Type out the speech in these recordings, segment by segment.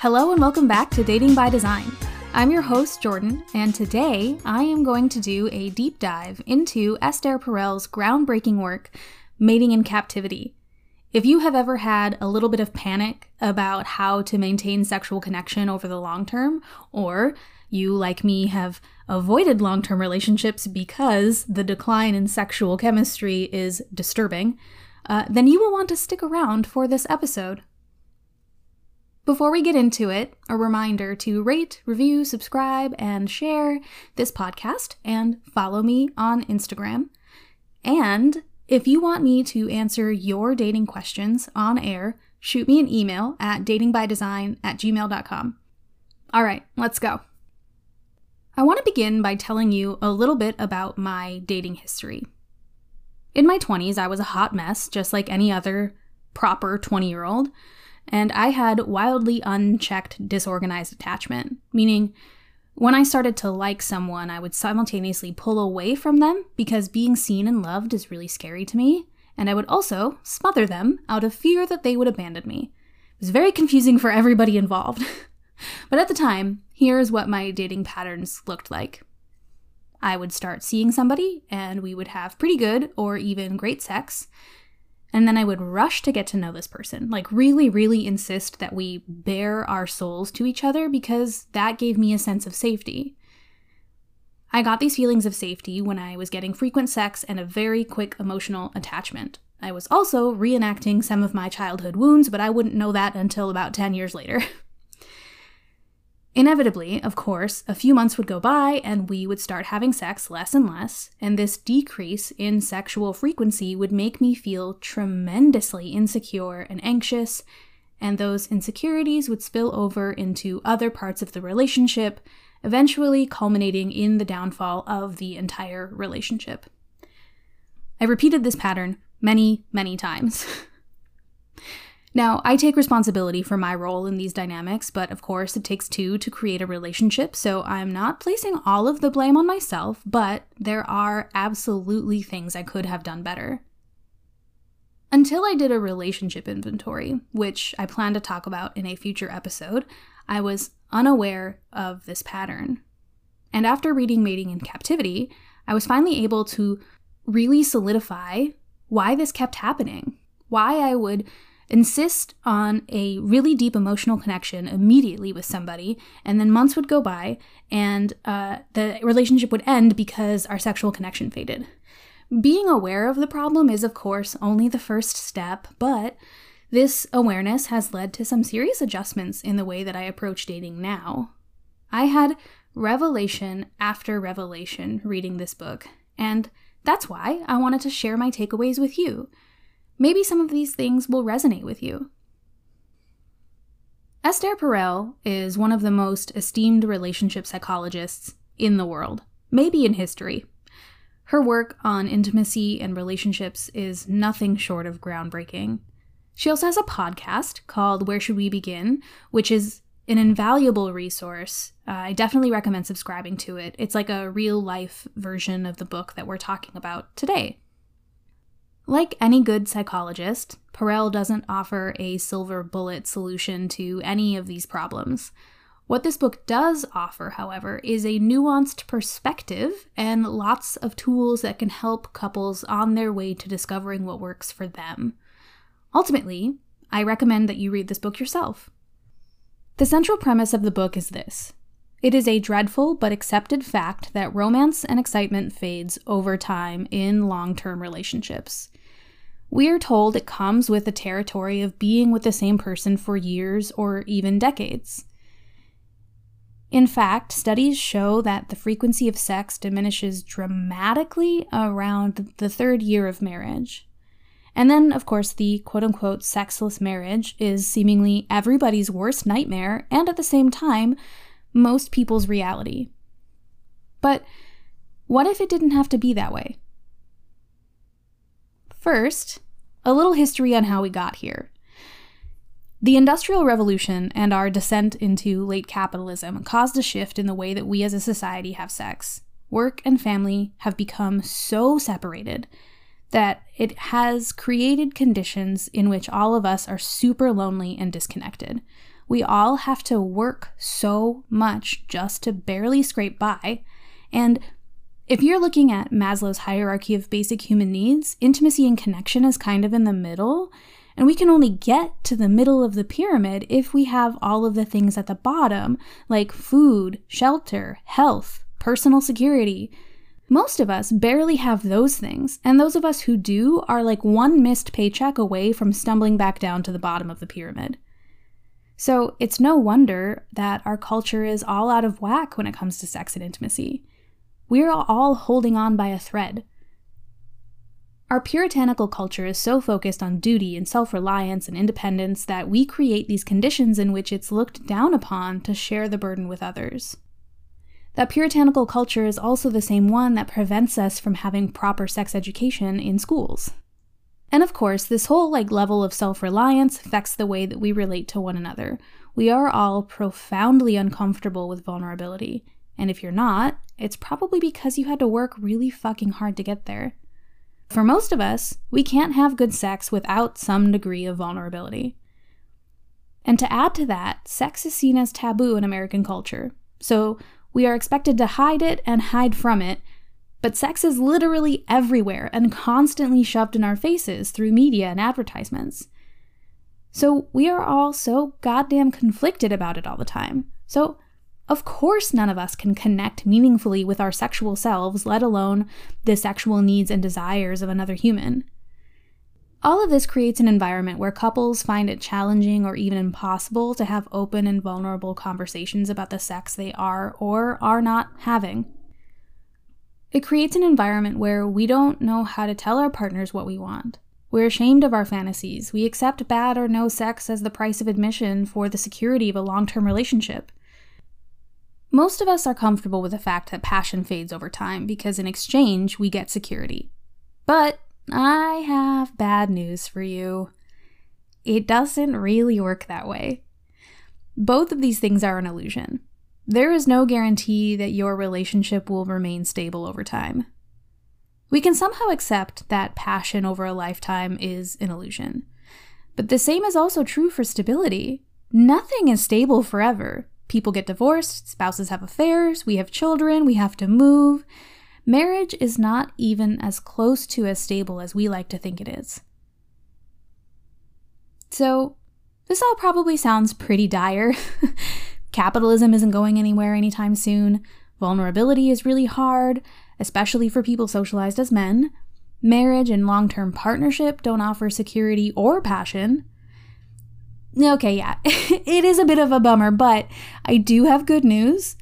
Hello and welcome back to Dating by Design. I'm your host, Jordan, and today I am going to do a deep dive into Esther Perel's groundbreaking work, Mating in Captivity. If you have ever had a little bit of panic about how to maintain sexual connection over the long term, or you, like me, have avoided long term relationships because the decline in sexual chemistry is disturbing, uh, then you will want to stick around for this episode. Before we get into it, a reminder to rate, review, subscribe, and share this podcast and follow me on Instagram. And if you want me to answer your dating questions on air, shoot me an email at datingbydesign at gmail.com. All right, let's go. I want to begin by telling you a little bit about my dating history. In my 20s, I was a hot mess, just like any other proper 20 year old and I had wildly unchecked disorganized attachment, meaning when I started to like someone, I would simultaneously pull away from them because being seen and loved is really scary to me, and I would also smother them out of fear that they would abandon me. It was very confusing for everybody involved. but at the time, here's what my dating patterns looked like. I would start seeing somebody, and we would have pretty good or even great sex, and then I would rush to get to know this person, like really, really insist that we bare our souls to each other because that gave me a sense of safety. I got these feelings of safety when I was getting frequent sex and a very quick emotional attachment. I was also reenacting some of my childhood wounds, but I wouldn't know that until about 10 years later. Inevitably, of course, a few months would go by and we would start having sex less and less, and this decrease in sexual frequency would make me feel tremendously insecure and anxious, and those insecurities would spill over into other parts of the relationship, eventually culminating in the downfall of the entire relationship. I repeated this pattern many, many times. Now, I take responsibility for my role in these dynamics, but of course, it takes two to create a relationship, so I'm not placing all of the blame on myself, but there are absolutely things I could have done better. Until I did a relationship inventory, which I plan to talk about in a future episode, I was unaware of this pattern. And after reading Mating in Captivity, I was finally able to really solidify why this kept happening, why I would insist on a really deep emotional connection immediately with somebody, and then months would go by and uh, the relationship would end because our sexual connection faded. Being aware of the problem is, of course, only the first step, but this awareness has led to some serious adjustments in the way that I approach dating now. I had revelation after revelation reading this book, and that's why I wanted to share my takeaways with you. Maybe some of these things will resonate with you. Esther Perel is one of the most esteemed relationship psychologists in the world, maybe in history. Her work on intimacy and relationships is nothing short of groundbreaking. She also has a podcast called Where Should We Begin, which is an invaluable resource. Uh, I definitely recommend subscribing to it. It's like a real life version of the book that we're talking about today. Like any good psychologist, Perel doesn't offer a silver bullet solution to any of these problems. What this book does offer, however, is a nuanced perspective and lots of tools that can help couples on their way to discovering what works for them. Ultimately, I recommend that you read this book yourself. The central premise of the book is this it is a dreadful but accepted fact that romance and excitement fades over time in long term relationships. We are told it comes with the territory of being with the same person for years or even decades. In fact, studies show that the frequency of sex diminishes dramatically around the third year of marriage. And then, of course, the quote unquote sexless marriage is seemingly everybody's worst nightmare and at the same time, most people's reality. But what if it didn't have to be that way? First, a little history on how we got here. The Industrial Revolution and our descent into late capitalism caused a shift in the way that we as a society have sex. Work and family have become so separated that it has created conditions in which all of us are super lonely and disconnected. We all have to work so much just to barely scrape by. And if you're looking at Maslow's hierarchy of basic human needs, intimacy and connection is kind of in the middle. And we can only get to the middle of the pyramid if we have all of the things at the bottom, like food, shelter, health, personal security. Most of us barely have those things, and those of us who do are like one missed paycheck away from stumbling back down to the bottom of the pyramid. So it's no wonder that our culture is all out of whack when it comes to sex and intimacy. We're all holding on by a thread. Our puritanical culture is so focused on duty and self reliance and independence that we create these conditions in which it's looked down upon to share the burden with others. That puritanical culture is also the same one that prevents us from having proper sex education in schools. And of course, this whole like level of self-reliance affects the way that we relate to one another. We are all profoundly uncomfortable with vulnerability, and if you're not, it's probably because you had to work really fucking hard to get there. For most of us, we can't have good sex without some degree of vulnerability. And to add to that, sex is seen as taboo in American culture. So we are expected to hide it and hide from it, but sex is literally everywhere and constantly shoved in our faces through media and advertisements. So we are all so goddamn conflicted about it all the time. So of course, none of us can connect meaningfully with our sexual selves, let alone the sexual needs and desires of another human. All of this creates an environment where couples find it challenging or even impossible to have open and vulnerable conversations about the sex they are or are not having. It creates an environment where we don't know how to tell our partners what we want. We're ashamed of our fantasies. We accept bad or no sex as the price of admission for the security of a long term relationship. Most of us are comfortable with the fact that passion fades over time because in exchange we get security. But I have bad news for you. It doesn't really work that way. Both of these things are an illusion. There is no guarantee that your relationship will remain stable over time. We can somehow accept that passion over a lifetime is an illusion. But the same is also true for stability. Nothing is stable forever. People get divorced, spouses have affairs, we have children, we have to move. Marriage is not even as close to as stable as we like to think it is. So, this all probably sounds pretty dire. Capitalism isn't going anywhere anytime soon. Vulnerability is really hard, especially for people socialized as men. Marriage and long term partnership don't offer security or passion. Okay, yeah, it is a bit of a bummer, but I do have good news.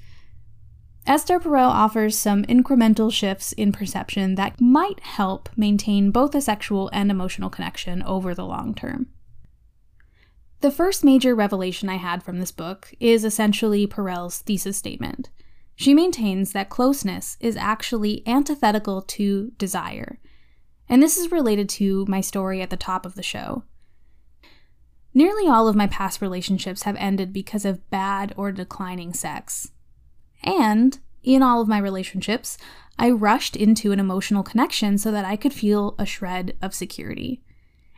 Esther Perel offers some incremental shifts in perception that might help maintain both a sexual and emotional connection over the long term. The first major revelation I had from this book is essentially Perel's thesis statement. She maintains that closeness is actually antithetical to desire. And this is related to my story at the top of the show. Nearly all of my past relationships have ended because of bad or declining sex. And in all of my relationships, I rushed into an emotional connection so that I could feel a shred of security.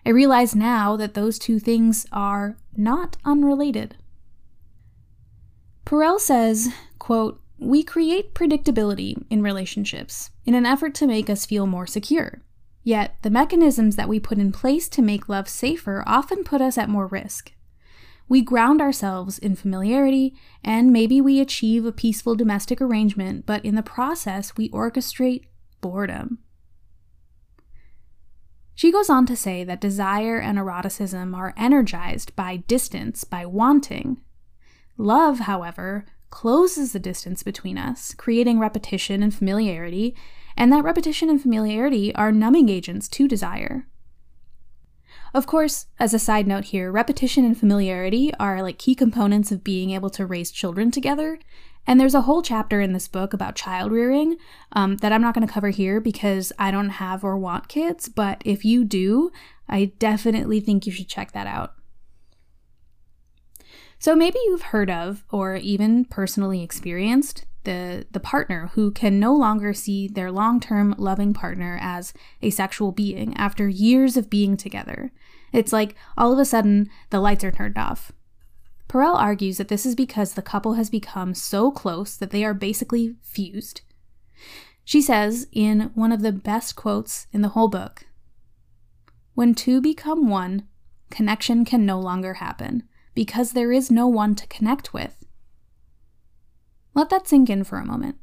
I realize now that those two things are not unrelated. Perel says, quote, We create predictability in relationships in an effort to make us feel more secure. Yet, the mechanisms that we put in place to make love safer often put us at more risk. We ground ourselves in familiarity, and maybe we achieve a peaceful domestic arrangement, but in the process, we orchestrate boredom. She goes on to say that desire and eroticism are energized by distance, by wanting. Love, however, closes the distance between us, creating repetition and familiarity, and that repetition and familiarity are numbing agents to desire. Of course, as a side note here, repetition and familiarity are like key components of being able to raise children together. And there's a whole chapter in this book about child rearing um, that I'm not going to cover here because I don't have or want kids. But if you do, I definitely think you should check that out. So maybe you've heard of or even personally experienced the, the partner who can no longer see their long term loving partner as a sexual being after years of being together. It's like all of a sudden the lights are turned off. Perel argues that this is because the couple has become so close that they are basically fused. She says in one of the best quotes in the whole book When two become one, connection can no longer happen because there is no one to connect with. Let that sink in for a moment.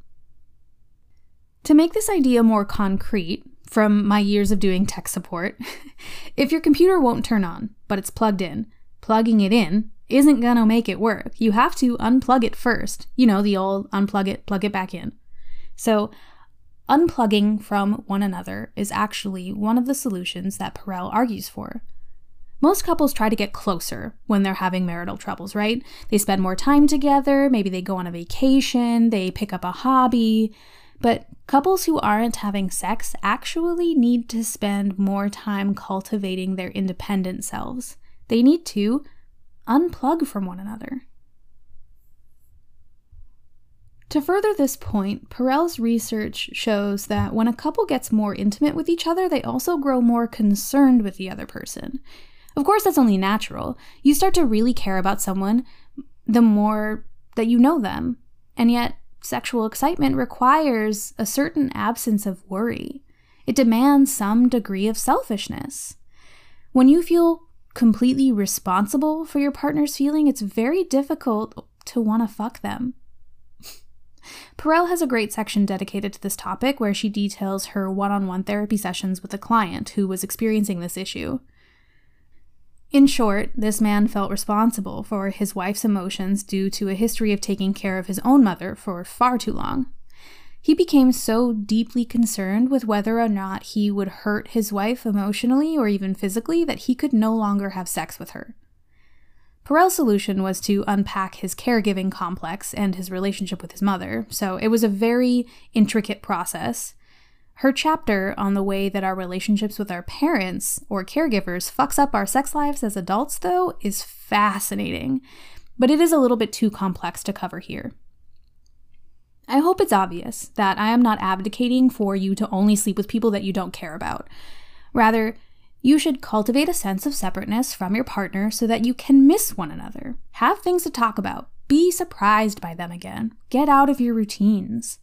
To make this idea more concrete, from my years of doing tech support, if your computer won't turn on, but it's plugged in, plugging it in isn't gonna make it work. You have to unplug it first. You know, the old unplug it, plug it back in. So, unplugging from one another is actually one of the solutions that Perel argues for. Most couples try to get closer when they're having marital troubles, right? They spend more time together, maybe they go on a vacation, they pick up a hobby. But couples who aren't having sex actually need to spend more time cultivating their independent selves. They need to unplug from one another. To further this point, Perel's research shows that when a couple gets more intimate with each other, they also grow more concerned with the other person. Of course, that's only natural. You start to really care about someone the more that you know them. And yet, sexual excitement requires a certain absence of worry. It demands some degree of selfishness. When you feel completely responsible for your partner's feeling, it's very difficult to want to fuck them. Perel has a great section dedicated to this topic where she details her one on one therapy sessions with a client who was experiencing this issue. In short, this man felt responsible for his wife's emotions due to a history of taking care of his own mother for far too long. He became so deeply concerned with whether or not he would hurt his wife emotionally or even physically that he could no longer have sex with her. Perel's solution was to unpack his caregiving complex and his relationship with his mother, so it was a very intricate process. Her chapter on the way that our relationships with our parents or caregivers fucks up our sex lives as adults, though, is fascinating, but it is a little bit too complex to cover here. I hope it's obvious that I am not abdicating for you to only sleep with people that you don't care about. Rather, you should cultivate a sense of separateness from your partner so that you can miss one another. Have things to talk about. Be surprised by them again. Get out of your routines.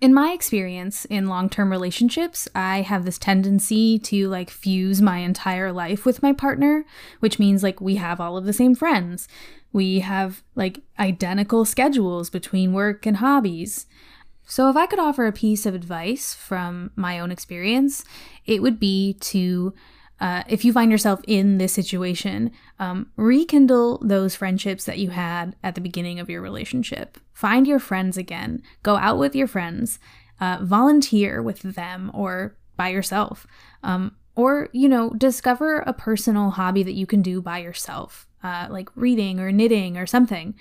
In my experience in long term relationships, I have this tendency to like fuse my entire life with my partner, which means like we have all of the same friends. We have like identical schedules between work and hobbies. So, if I could offer a piece of advice from my own experience, it would be to uh, if you find yourself in this situation, um, rekindle those friendships that you had at the beginning of your relationship. Find your friends again. Go out with your friends. Uh, volunteer with them or by yourself. Um, or, you know, discover a personal hobby that you can do by yourself, uh, like reading or knitting or something.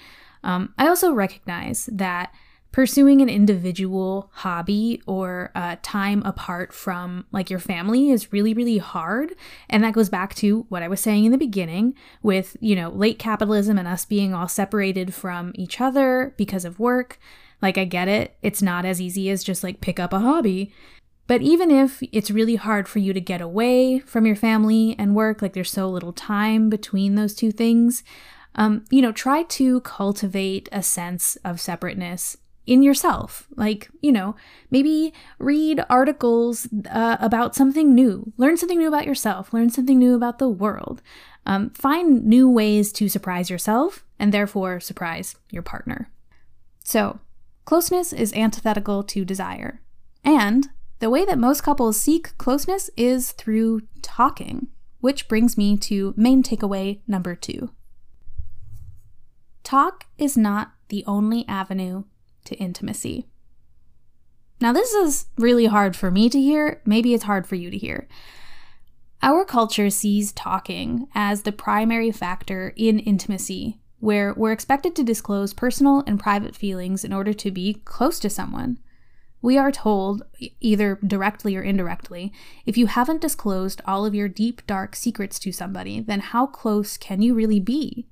Um, I also recognize that pursuing an individual hobby or uh, time apart from like your family is really really hard. And that goes back to what i was saying in the beginning with you know late capitalism and us being all separated from each other because of work. Like i get it. It's not as easy as just like pick up a hobby but even if it's really hard for you to get away from your family and work like there's so little time between those two things um, you know, try to cultivate a sense of separateness in yourself. Like, you know, maybe read articles uh, about something new, learn something new about yourself, learn something new about the world. Um, find new ways to surprise yourself and therefore surprise your partner. So, closeness is antithetical to desire. And the way that most couples seek closeness is through talking, which brings me to main takeaway number two. Talk is not the only avenue to intimacy. Now, this is really hard for me to hear. Maybe it's hard for you to hear. Our culture sees talking as the primary factor in intimacy, where we're expected to disclose personal and private feelings in order to be close to someone. We are told, either directly or indirectly, if you haven't disclosed all of your deep, dark secrets to somebody, then how close can you really be?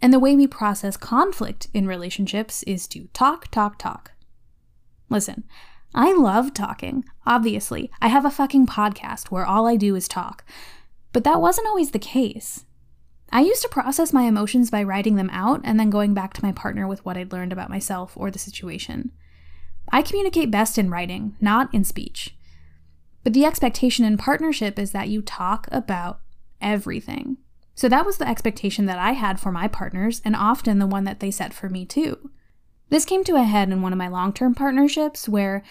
And the way we process conflict in relationships is to talk, talk, talk. Listen, I love talking, obviously. I have a fucking podcast where all I do is talk. But that wasn't always the case. I used to process my emotions by writing them out and then going back to my partner with what I'd learned about myself or the situation. I communicate best in writing, not in speech. But the expectation in partnership is that you talk about everything. So that was the expectation that I had for my partners, and often the one that they set for me too. This came to a head in one of my long term partnerships where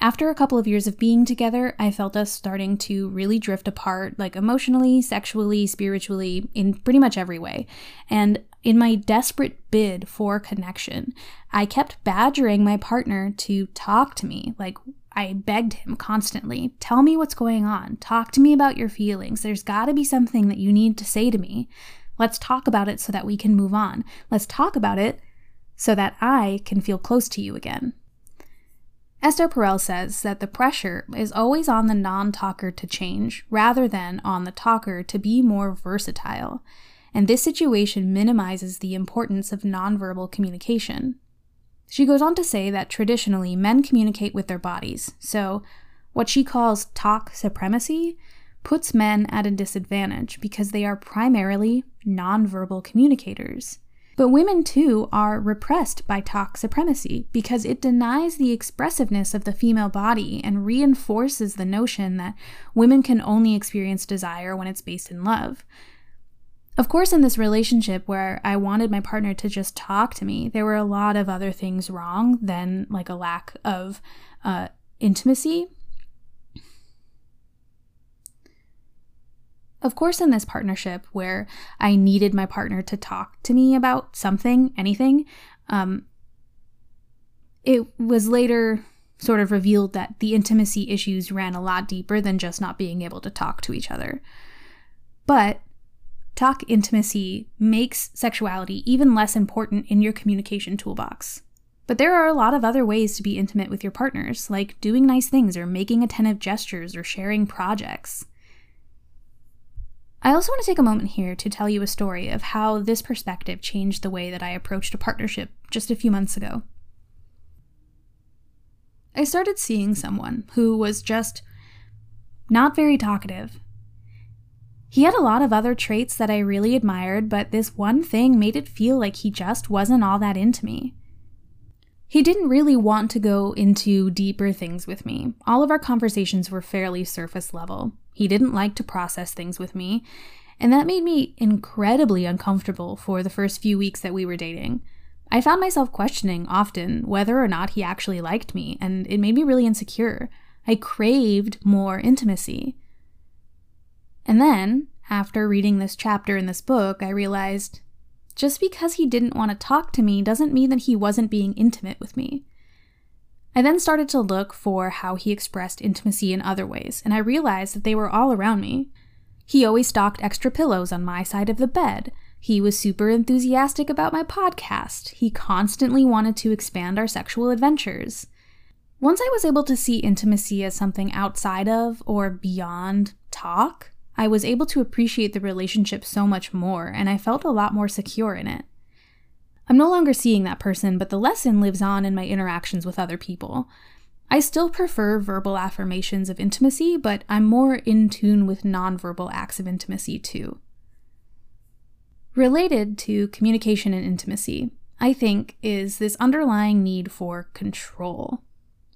after a couple of years of being together, I felt us starting to really drift apart, like emotionally, sexually, spiritually, in pretty much every way. And in my desperate bid for connection, I kept badgering my partner to talk to me. Like, I begged him constantly tell me what's going on. Talk to me about your feelings. There's got to be something that you need to say to me. Let's talk about it so that we can move on. Let's talk about it so that I can feel close to you again. Esther Perel says that the pressure is always on the non talker to change rather than on the talker to be more versatile, and this situation minimizes the importance of nonverbal communication. She goes on to say that traditionally men communicate with their bodies, so what she calls talk supremacy puts men at a disadvantage because they are primarily nonverbal communicators. But women too are repressed by talk supremacy because it denies the expressiveness of the female body and reinforces the notion that women can only experience desire when it's based in love. Of course, in this relationship where I wanted my partner to just talk to me, there were a lot of other things wrong than like a lack of uh, intimacy Of course, in this partnership where I needed my partner to talk to me about something, anything, um, it was later sort of revealed that the intimacy issues ran a lot deeper than just not being able to talk to each other. But talk intimacy makes sexuality even less important in your communication toolbox. But there are a lot of other ways to be intimate with your partners, like doing nice things or making attentive gestures or sharing projects. I also want to take a moment here to tell you a story of how this perspective changed the way that I approached a partnership just a few months ago. I started seeing someone who was just not very talkative. He had a lot of other traits that I really admired, but this one thing made it feel like he just wasn't all that into me. He didn't really want to go into deeper things with me. All of our conversations were fairly surface level. He didn't like to process things with me, and that made me incredibly uncomfortable for the first few weeks that we were dating. I found myself questioning often whether or not he actually liked me, and it made me really insecure. I craved more intimacy. And then, after reading this chapter in this book, I realized just because he didn't want to talk to me doesn't mean that he wasn't being intimate with me. I then started to look for how he expressed intimacy in other ways, and I realized that they were all around me. He always stocked extra pillows on my side of the bed. He was super enthusiastic about my podcast. He constantly wanted to expand our sexual adventures. Once I was able to see intimacy as something outside of or beyond talk, I was able to appreciate the relationship so much more, and I felt a lot more secure in it. I'm no longer seeing that person, but the lesson lives on in my interactions with other people. I still prefer verbal affirmations of intimacy, but I'm more in tune with nonverbal acts of intimacy too. Related to communication and intimacy, I think, is this underlying need for control.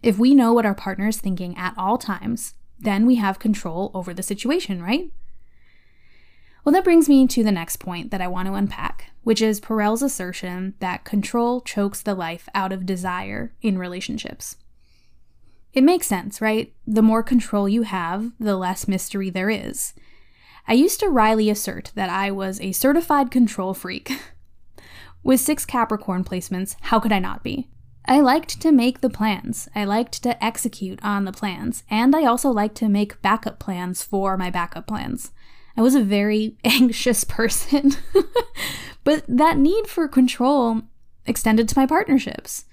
If we know what our partner is thinking at all times, then we have control over the situation, right? Well, that brings me to the next point that I want to unpack, which is Perel's assertion that control chokes the life out of desire in relationships. It makes sense, right? The more control you have, the less mystery there is. I used to wryly assert that I was a certified control freak. With six Capricorn placements, how could I not be? I liked to make the plans. I liked to execute on the plans. And I also liked to make backup plans for my backup plans. I was a very anxious person. but that need for control extended to my partnerships.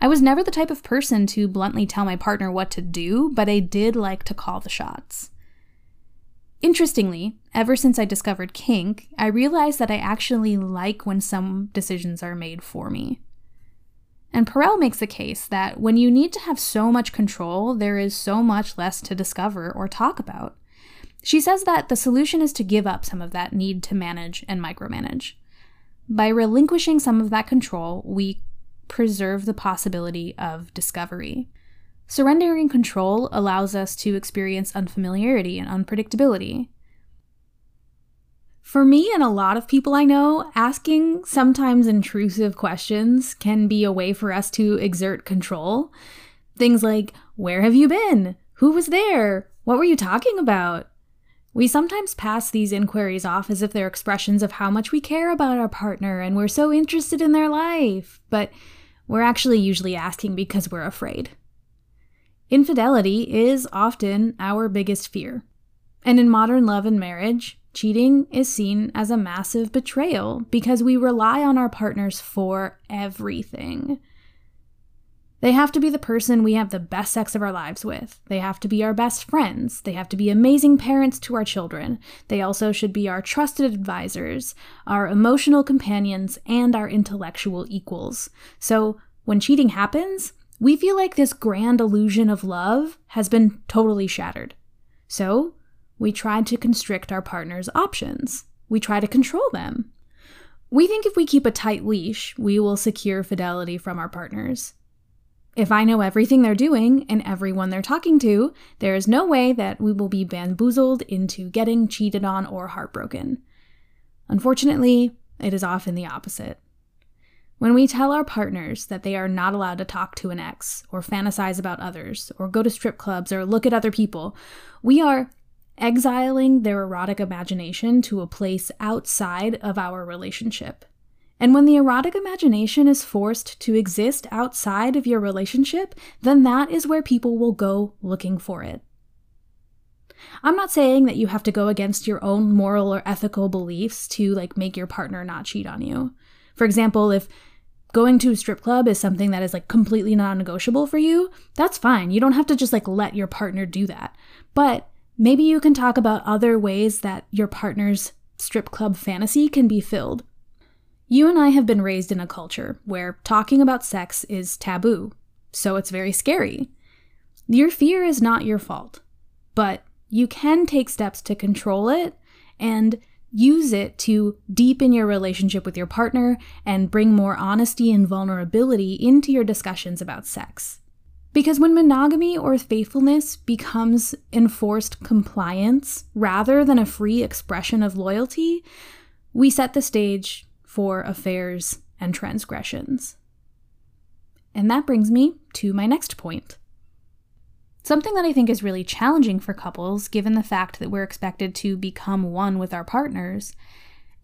I was never the type of person to bluntly tell my partner what to do, but I did like to call the shots. Interestingly, ever since I discovered kink, I realized that I actually like when some decisions are made for me. And Perel makes the case that when you need to have so much control, there is so much less to discover or talk about. She says that the solution is to give up some of that need to manage and micromanage. By relinquishing some of that control, we preserve the possibility of discovery. Surrendering control allows us to experience unfamiliarity and unpredictability. For me and a lot of people I know, asking sometimes intrusive questions can be a way for us to exert control. Things like, Where have you been? Who was there? What were you talking about? We sometimes pass these inquiries off as if they're expressions of how much we care about our partner and we're so interested in their life, but we're actually usually asking because we're afraid. Infidelity is often our biggest fear. And in modern love and marriage, cheating is seen as a massive betrayal because we rely on our partners for everything. They have to be the person we have the best sex of our lives with. They have to be our best friends. They have to be amazing parents to our children. They also should be our trusted advisors, our emotional companions, and our intellectual equals. So when cheating happens, we feel like this grand illusion of love has been totally shattered. So we try to constrict our partner's options. We try to control them. We think if we keep a tight leash, we will secure fidelity from our partners. If I know everything they're doing and everyone they're talking to, there is no way that we will be bamboozled into getting cheated on or heartbroken. Unfortunately, it is often the opposite. When we tell our partners that they are not allowed to talk to an ex, or fantasize about others, or go to strip clubs, or look at other people, we are exiling their erotic imagination to a place outside of our relationship. And when the erotic imagination is forced to exist outside of your relationship, then that is where people will go looking for it. I'm not saying that you have to go against your own moral or ethical beliefs to like make your partner not cheat on you. For example, if going to a strip club is something that is like completely non-negotiable for you, that's fine. You don't have to just like let your partner do that. But maybe you can talk about other ways that your partner's strip club fantasy can be filled. You and I have been raised in a culture where talking about sex is taboo, so it's very scary. Your fear is not your fault, but you can take steps to control it and use it to deepen your relationship with your partner and bring more honesty and vulnerability into your discussions about sex. Because when monogamy or faithfulness becomes enforced compliance rather than a free expression of loyalty, we set the stage for affairs and transgressions. And that brings me to my next point. Something that I think is really challenging for couples, given the fact that we're expected to become one with our partners,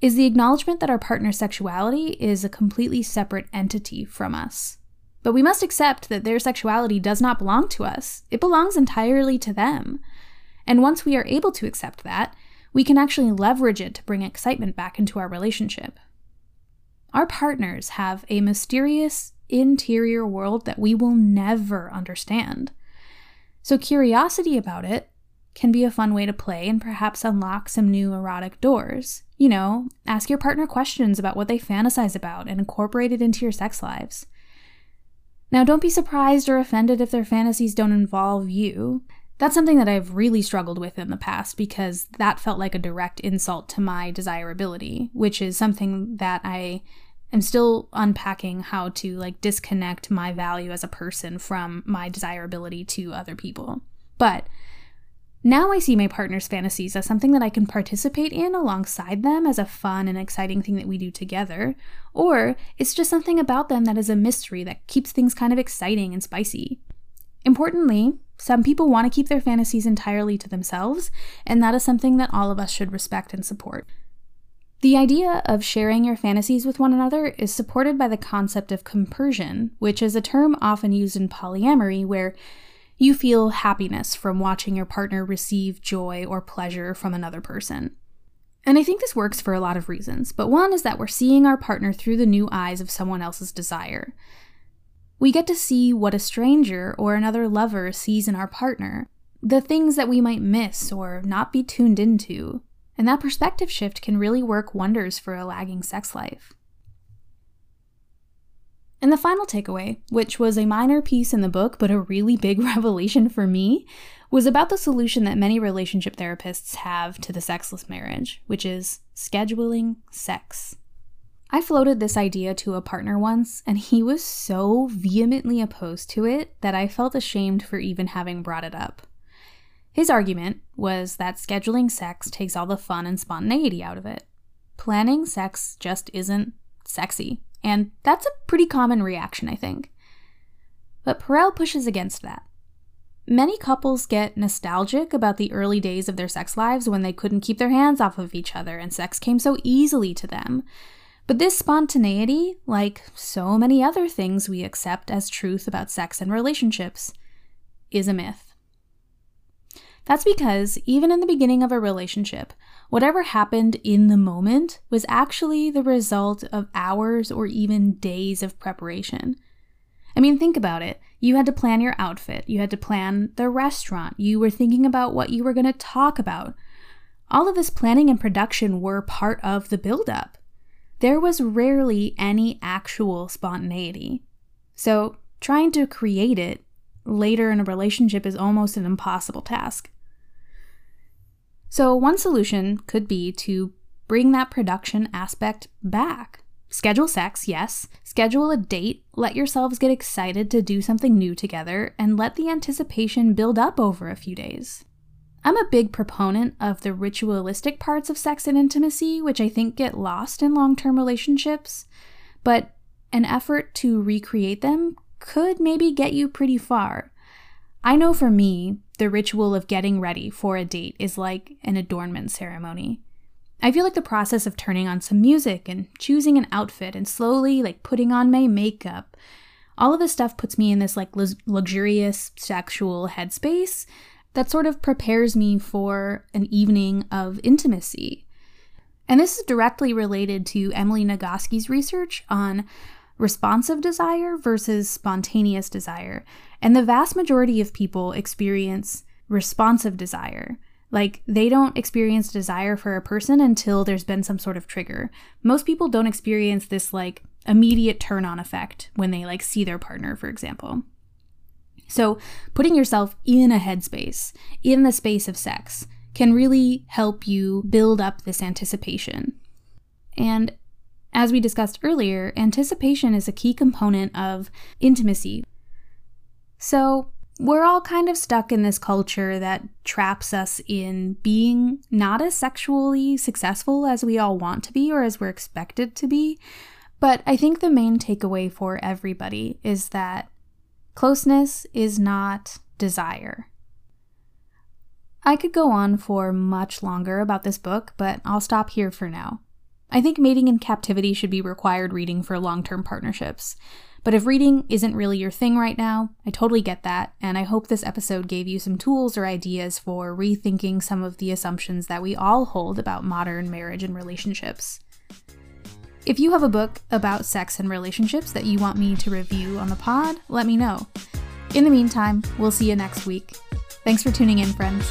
is the acknowledgement that our partner's sexuality is a completely separate entity from us. But we must accept that their sexuality does not belong to us, it belongs entirely to them. And once we are able to accept that, we can actually leverage it to bring excitement back into our relationship. Our partners have a mysterious interior world that we will never understand. So, curiosity about it can be a fun way to play and perhaps unlock some new erotic doors. You know, ask your partner questions about what they fantasize about and incorporate it into your sex lives. Now, don't be surprised or offended if their fantasies don't involve you. That's something that I've really struggled with in the past because that felt like a direct insult to my desirability, which is something that I am still unpacking how to like disconnect my value as a person from my desirability to other people. But now I see my partner's fantasies as something that I can participate in alongside them as a fun and exciting thing that we do together, or it's just something about them that is a mystery that keeps things kind of exciting and spicy. Importantly, some people want to keep their fantasies entirely to themselves, and that is something that all of us should respect and support. The idea of sharing your fantasies with one another is supported by the concept of compersion, which is a term often used in polyamory where you feel happiness from watching your partner receive joy or pleasure from another person. And I think this works for a lot of reasons, but one is that we're seeing our partner through the new eyes of someone else's desire. We get to see what a stranger or another lover sees in our partner, the things that we might miss or not be tuned into, and that perspective shift can really work wonders for a lagging sex life. And the final takeaway, which was a minor piece in the book but a really big revelation for me, was about the solution that many relationship therapists have to the sexless marriage, which is scheduling sex. I floated this idea to a partner once, and he was so vehemently opposed to it that I felt ashamed for even having brought it up. His argument was that scheduling sex takes all the fun and spontaneity out of it. Planning sex just isn't sexy, and that's a pretty common reaction, I think. But Perel pushes against that. Many couples get nostalgic about the early days of their sex lives when they couldn't keep their hands off of each other and sex came so easily to them. But this spontaneity, like so many other things we accept as truth about sex and relationships, is a myth. That's because, even in the beginning of a relationship, whatever happened in the moment was actually the result of hours or even days of preparation. I mean, think about it. You had to plan your outfit, you had to plan the restaurant, you were thinking about what you were going to talk about. All of this planning and production were part of the buildup. There was rarely any actual spontaneity. So, trying to create it later in a relationship is almost an impossible task. So, one solution could be to bring that production aspect back. Schedule sex, yes. Schedule a date. Let yourselves get excited to do something new together and let the anticipation build up over a few days. I'm a big proponent of the ritualistic parts of sex and intimacy, which I think get lost in long term relationships, but an effort to recreate them could maybe get you pretty far. I know for me, the ritual of getting ready for a date is like an adornment ceremony. I feel like the process of turning on some music and choosing an outfit and slowly like putting on my makeup, all of this stuff puts me in this like luxurious sexual headspace that sort of prepares me for an evening of intimacy. And this is directly related to Emily Nagoski's research on responsive desire versus spontaneous desire. And the vast majority of people experience responsive desire. Like, they don't experience desire for a person until there's been some sort of trigger. Most people don't experience this, like, immediate turn on effect when they, like, see their partner, for example. So, putting yourself in a headspace, in the space of sex, can really help you build up this anticipation. And as we discussed earlier, anticipation is a key component of intimacy. So, we're all kind of stuck in this culture that traps us in being not as sexually successful as we all want to be or as we're expected to be. But I think the main takeaway for everybody is that closeness is not desire. I could go on for much longer about this book, but I'll stop here for now. I think Mating in Captivity should be required reading for long term partnerships. But if reading isn't really your thing right now, I totally get that, and I hope this episode gave you some tools or ideas for rethinking some of the assumptions that we all hold about modern marriage and relationships. If you have a book about sex and relationships that you want me to review on the pod, let me know. In the meantime, we'll see you next week. Thanks for tuning in, friends.